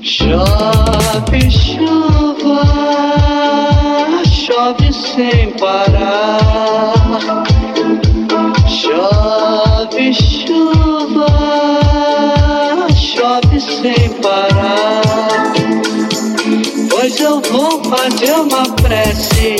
Chove chuva, chove sem parar. Chove chuva, chove sem parar. Pois eu vou fazer uma prece.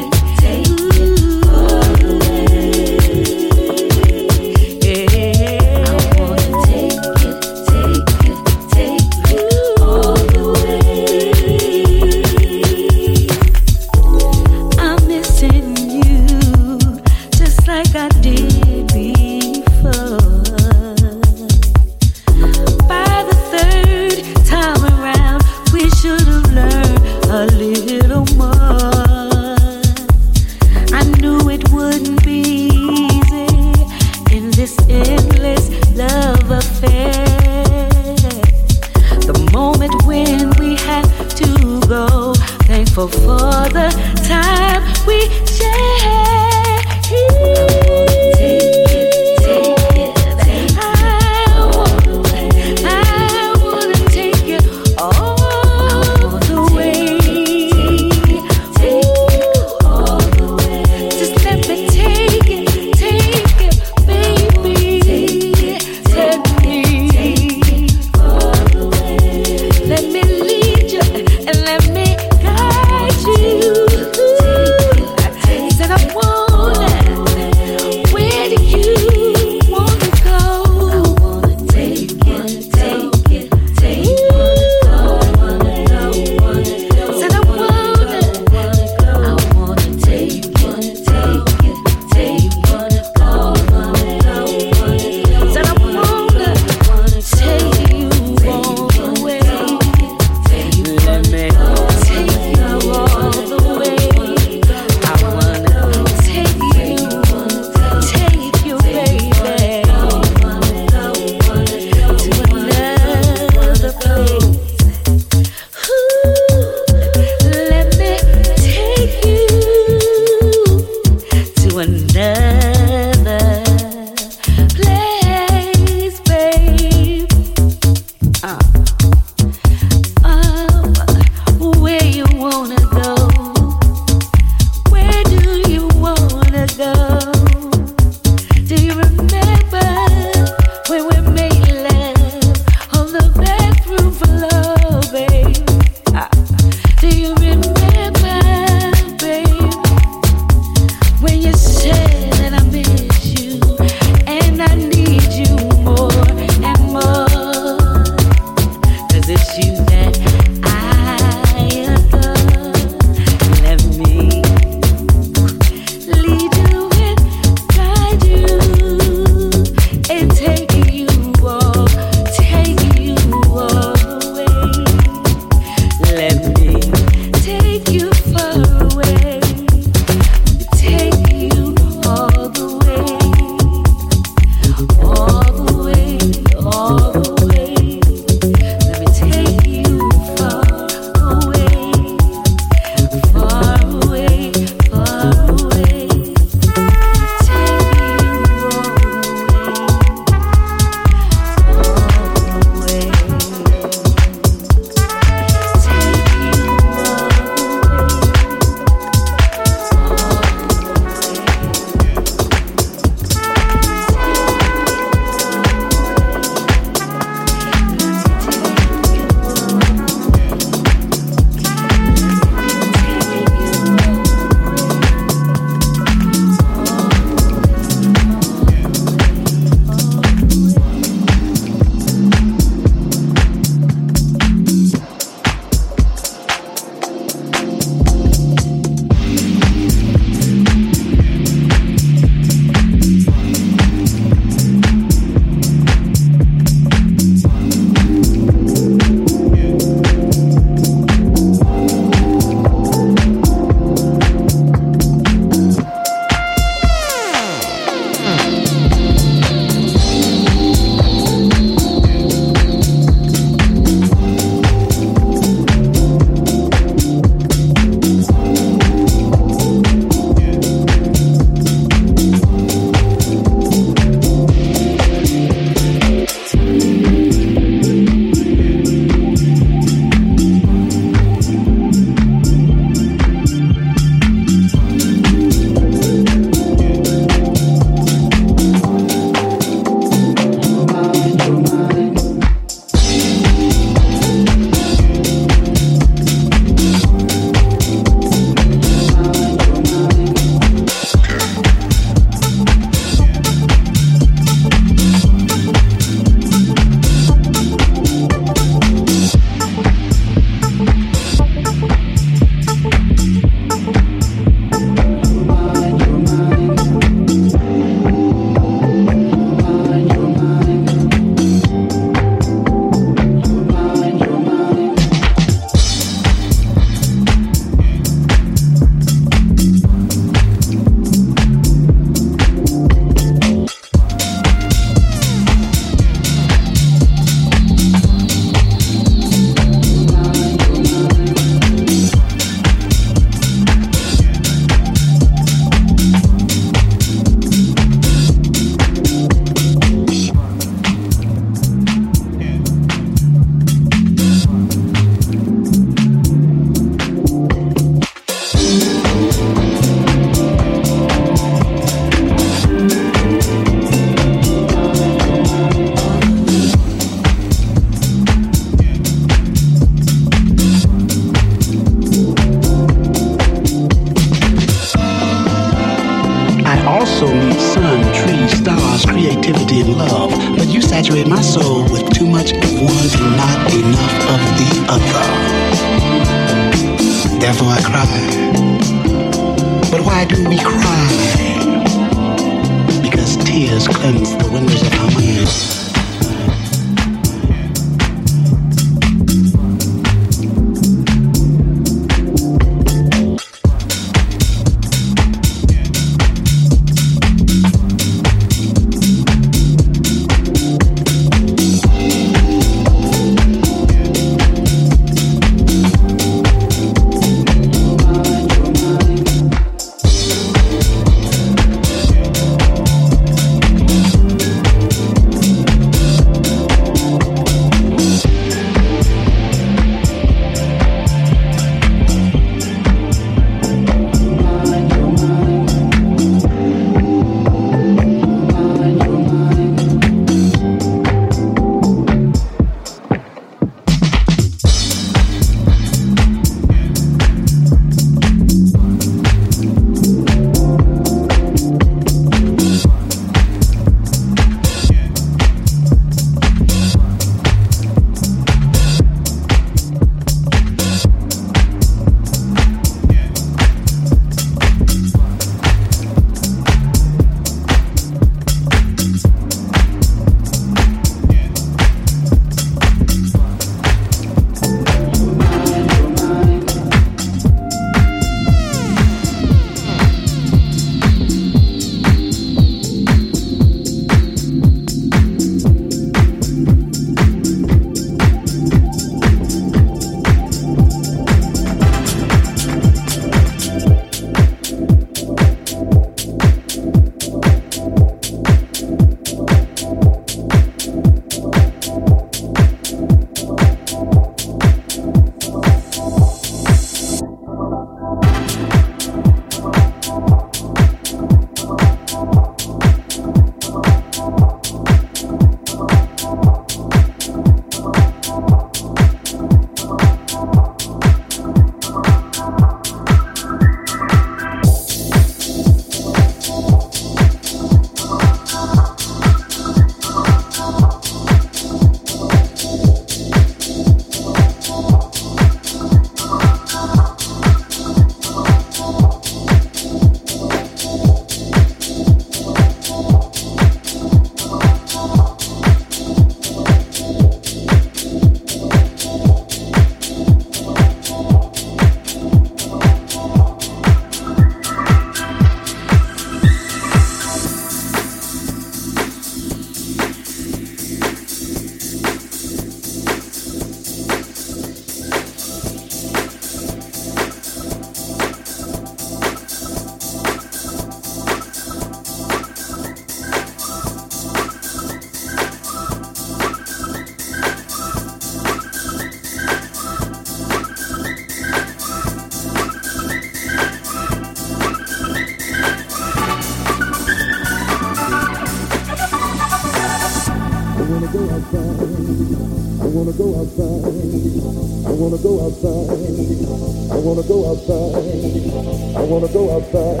wanna go outside.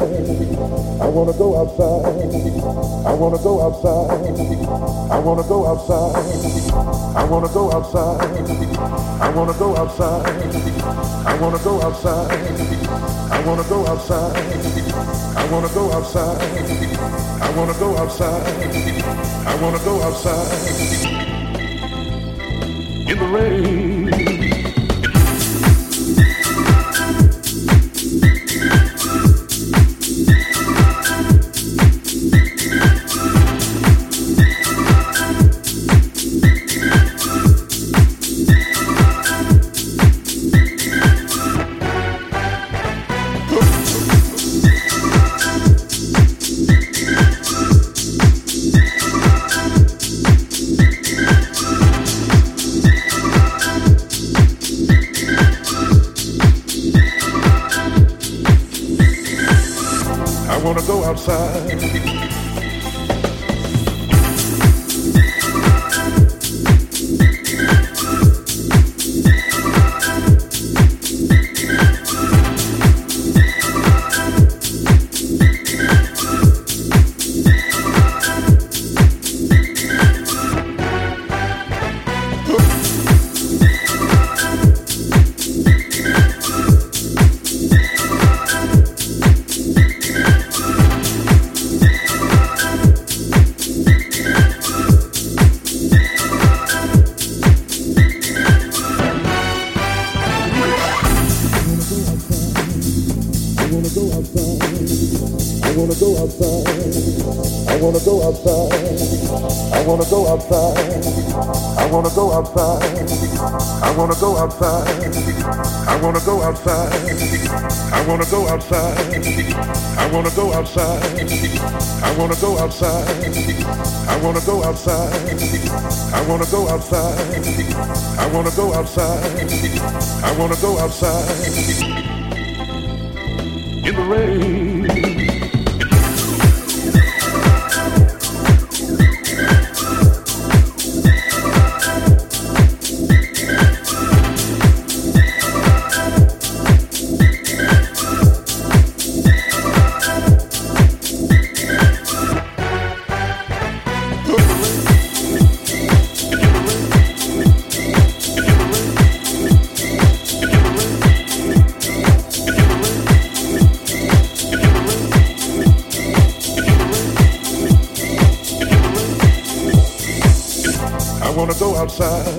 I wanna go outside. I wanna go outside. I wanna go outside. I wanna go outside. I wanna go outside. I wanna go outside. I wanna go outside. I wanna go outside. I wanna go outside. I wanna go outside. In the rain. wanna go outside. I wanna go outside. I wanna go outside. I wanna go outside. I wanna go outside. I wanna go outside. I wanna go outside. I wanna go outside. I wanna go outside. I wanna go outside. I wanna go outside. I wanna go outside. I wanna go outside. In the rain. passar.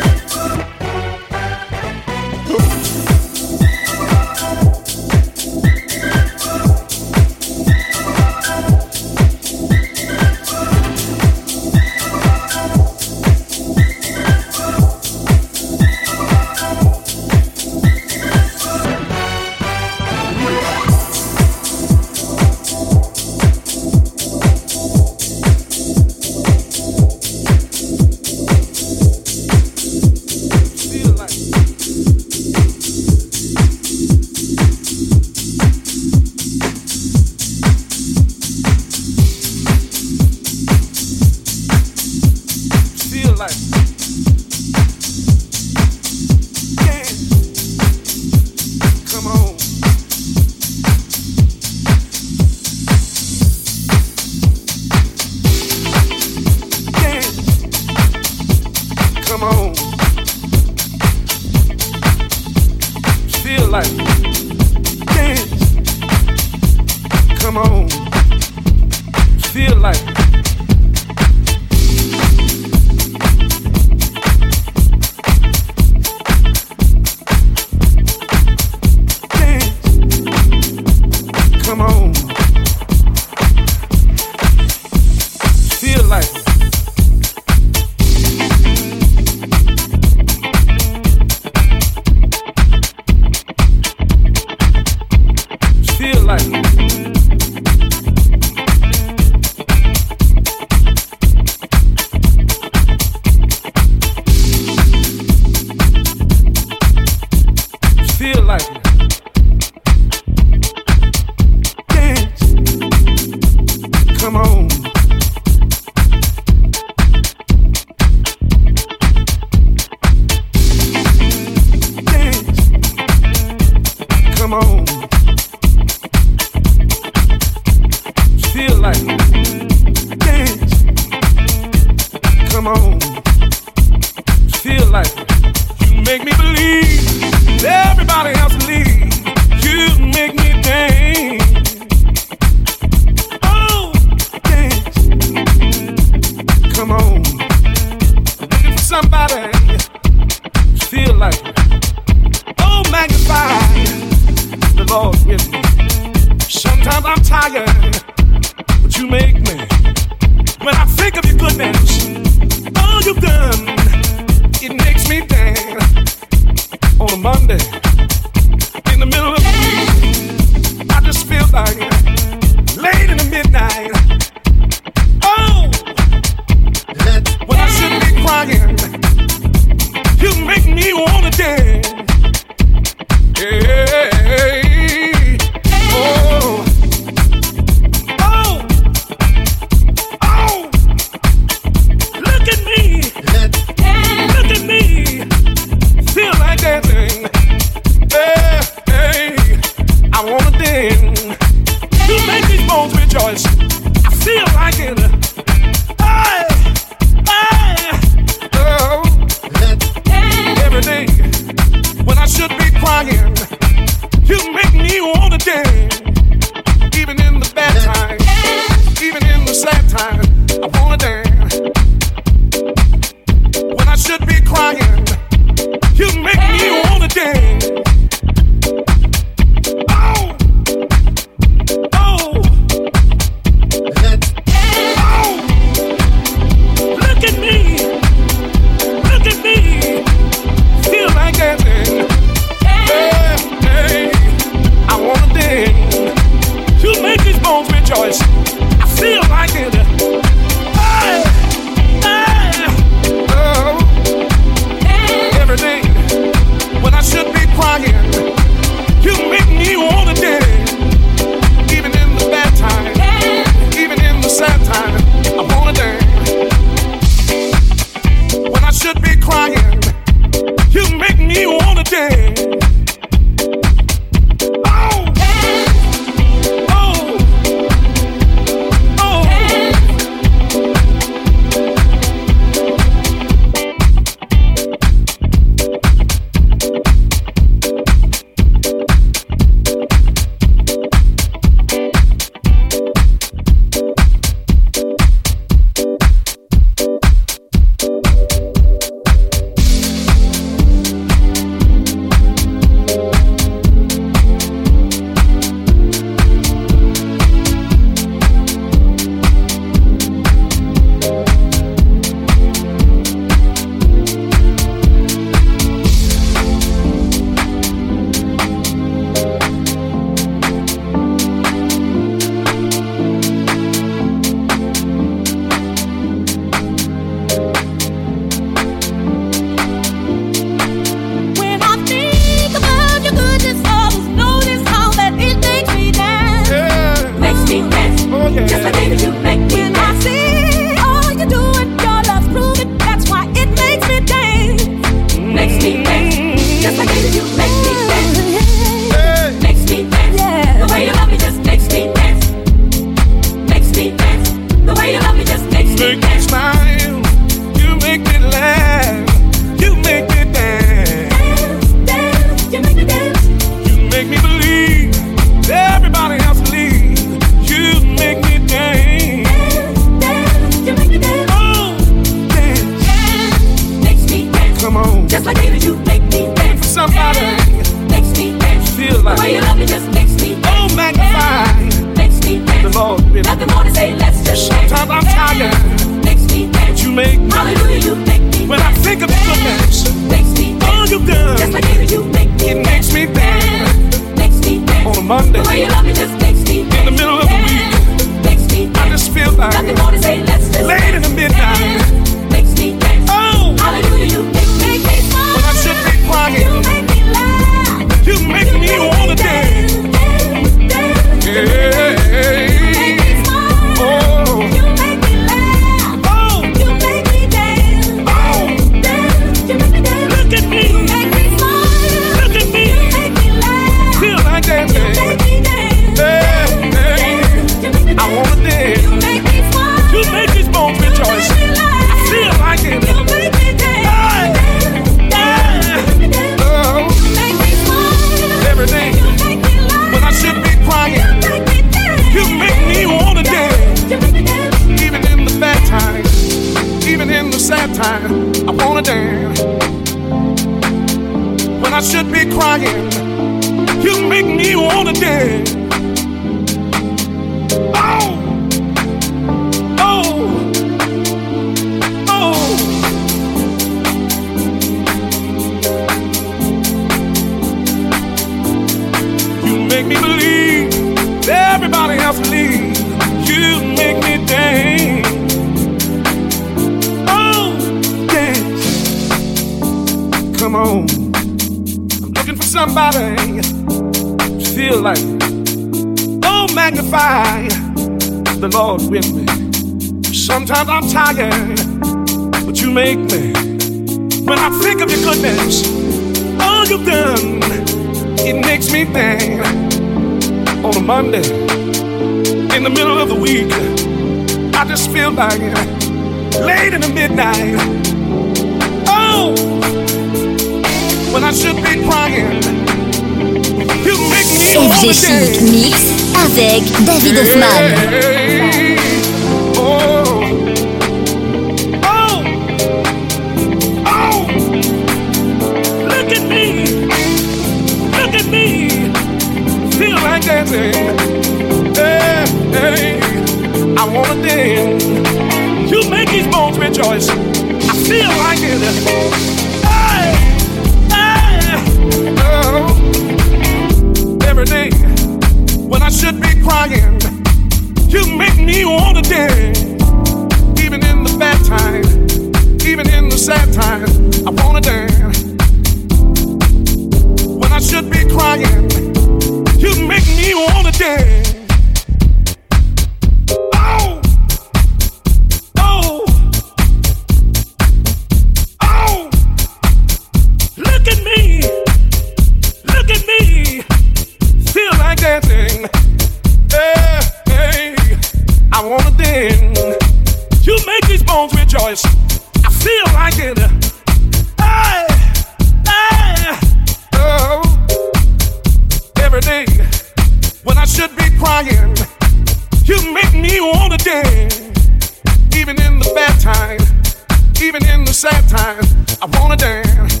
sad times, I wanna dance.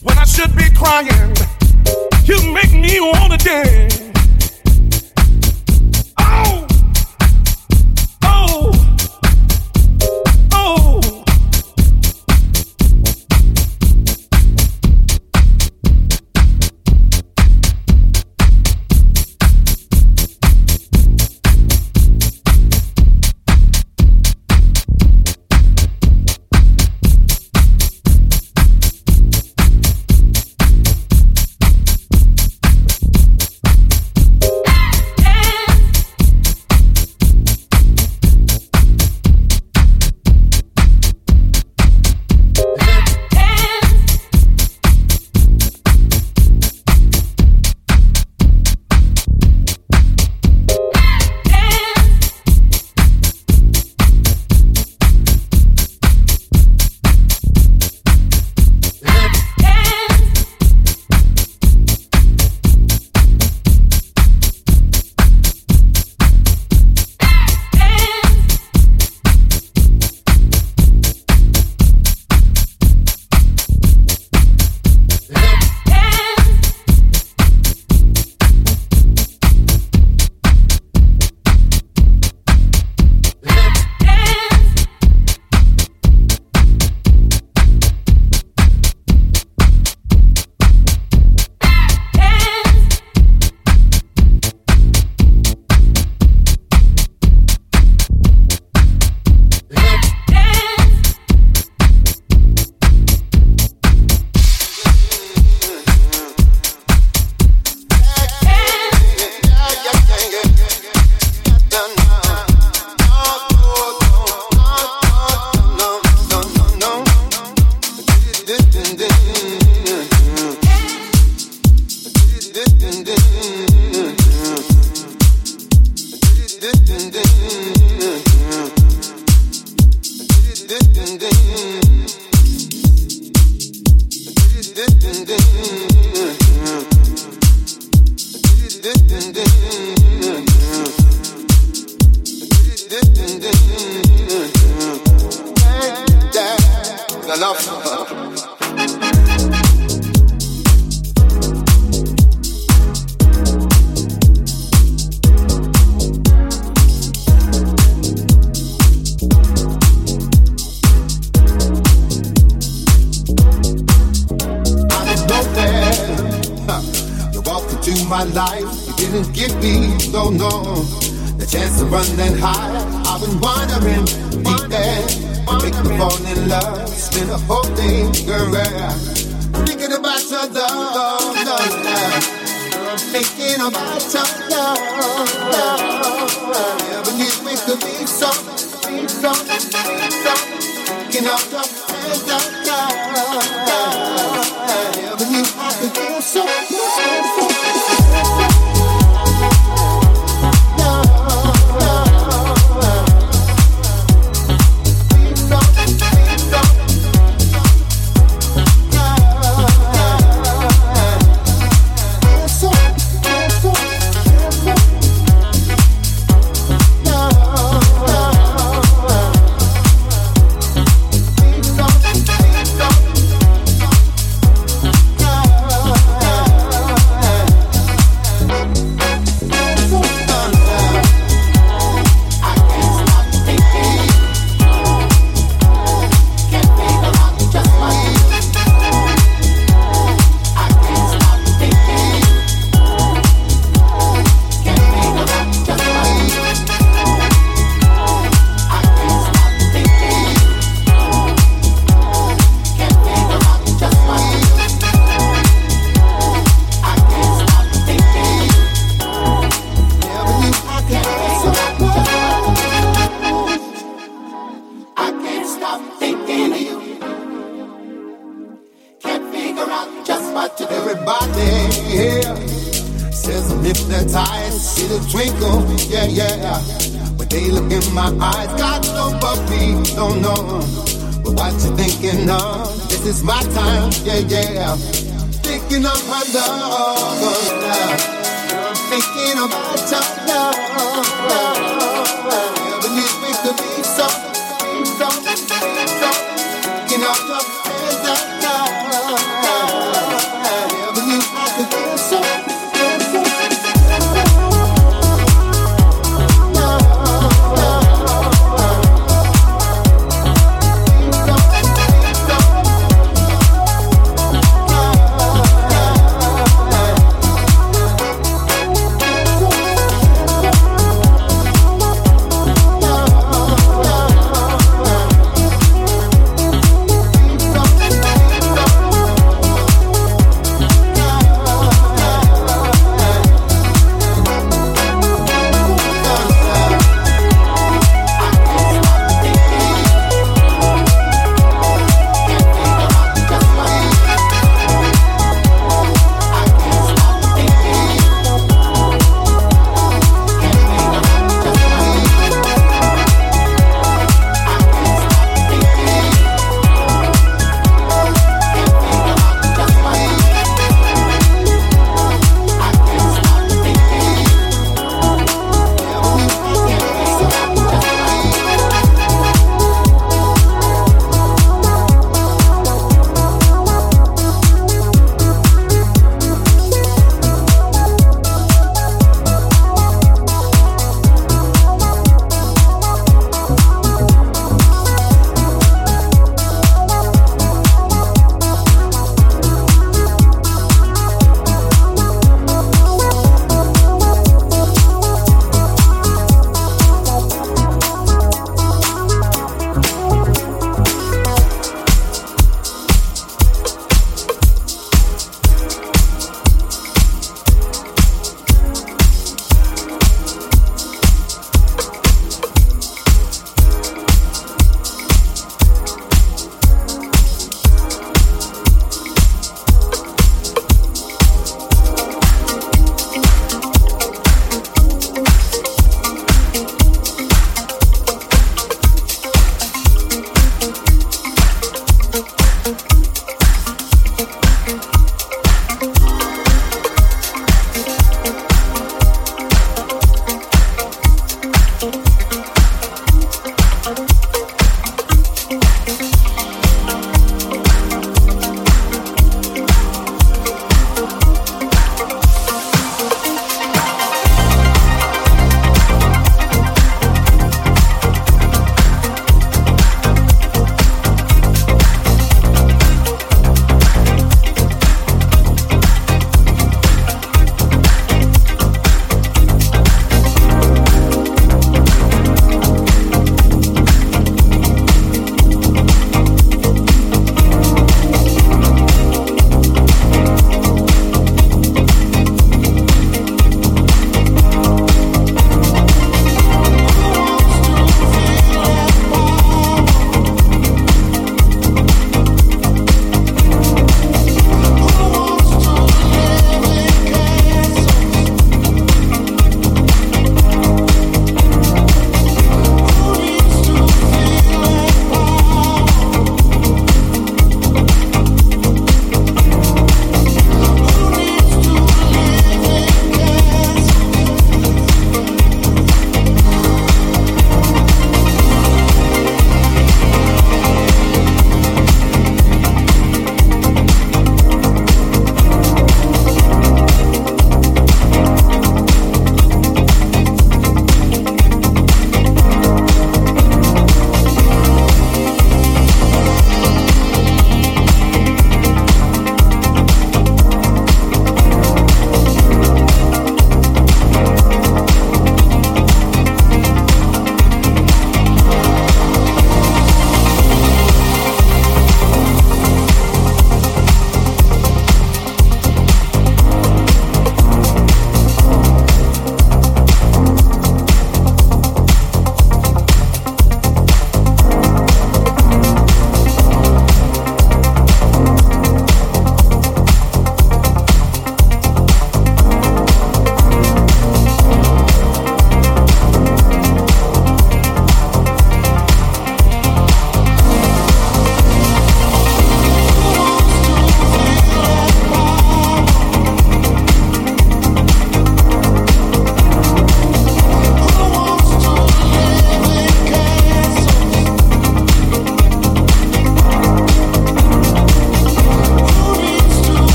When I should be crying, you make me wanna dance.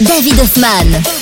David Hoffman.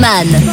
Hoffman.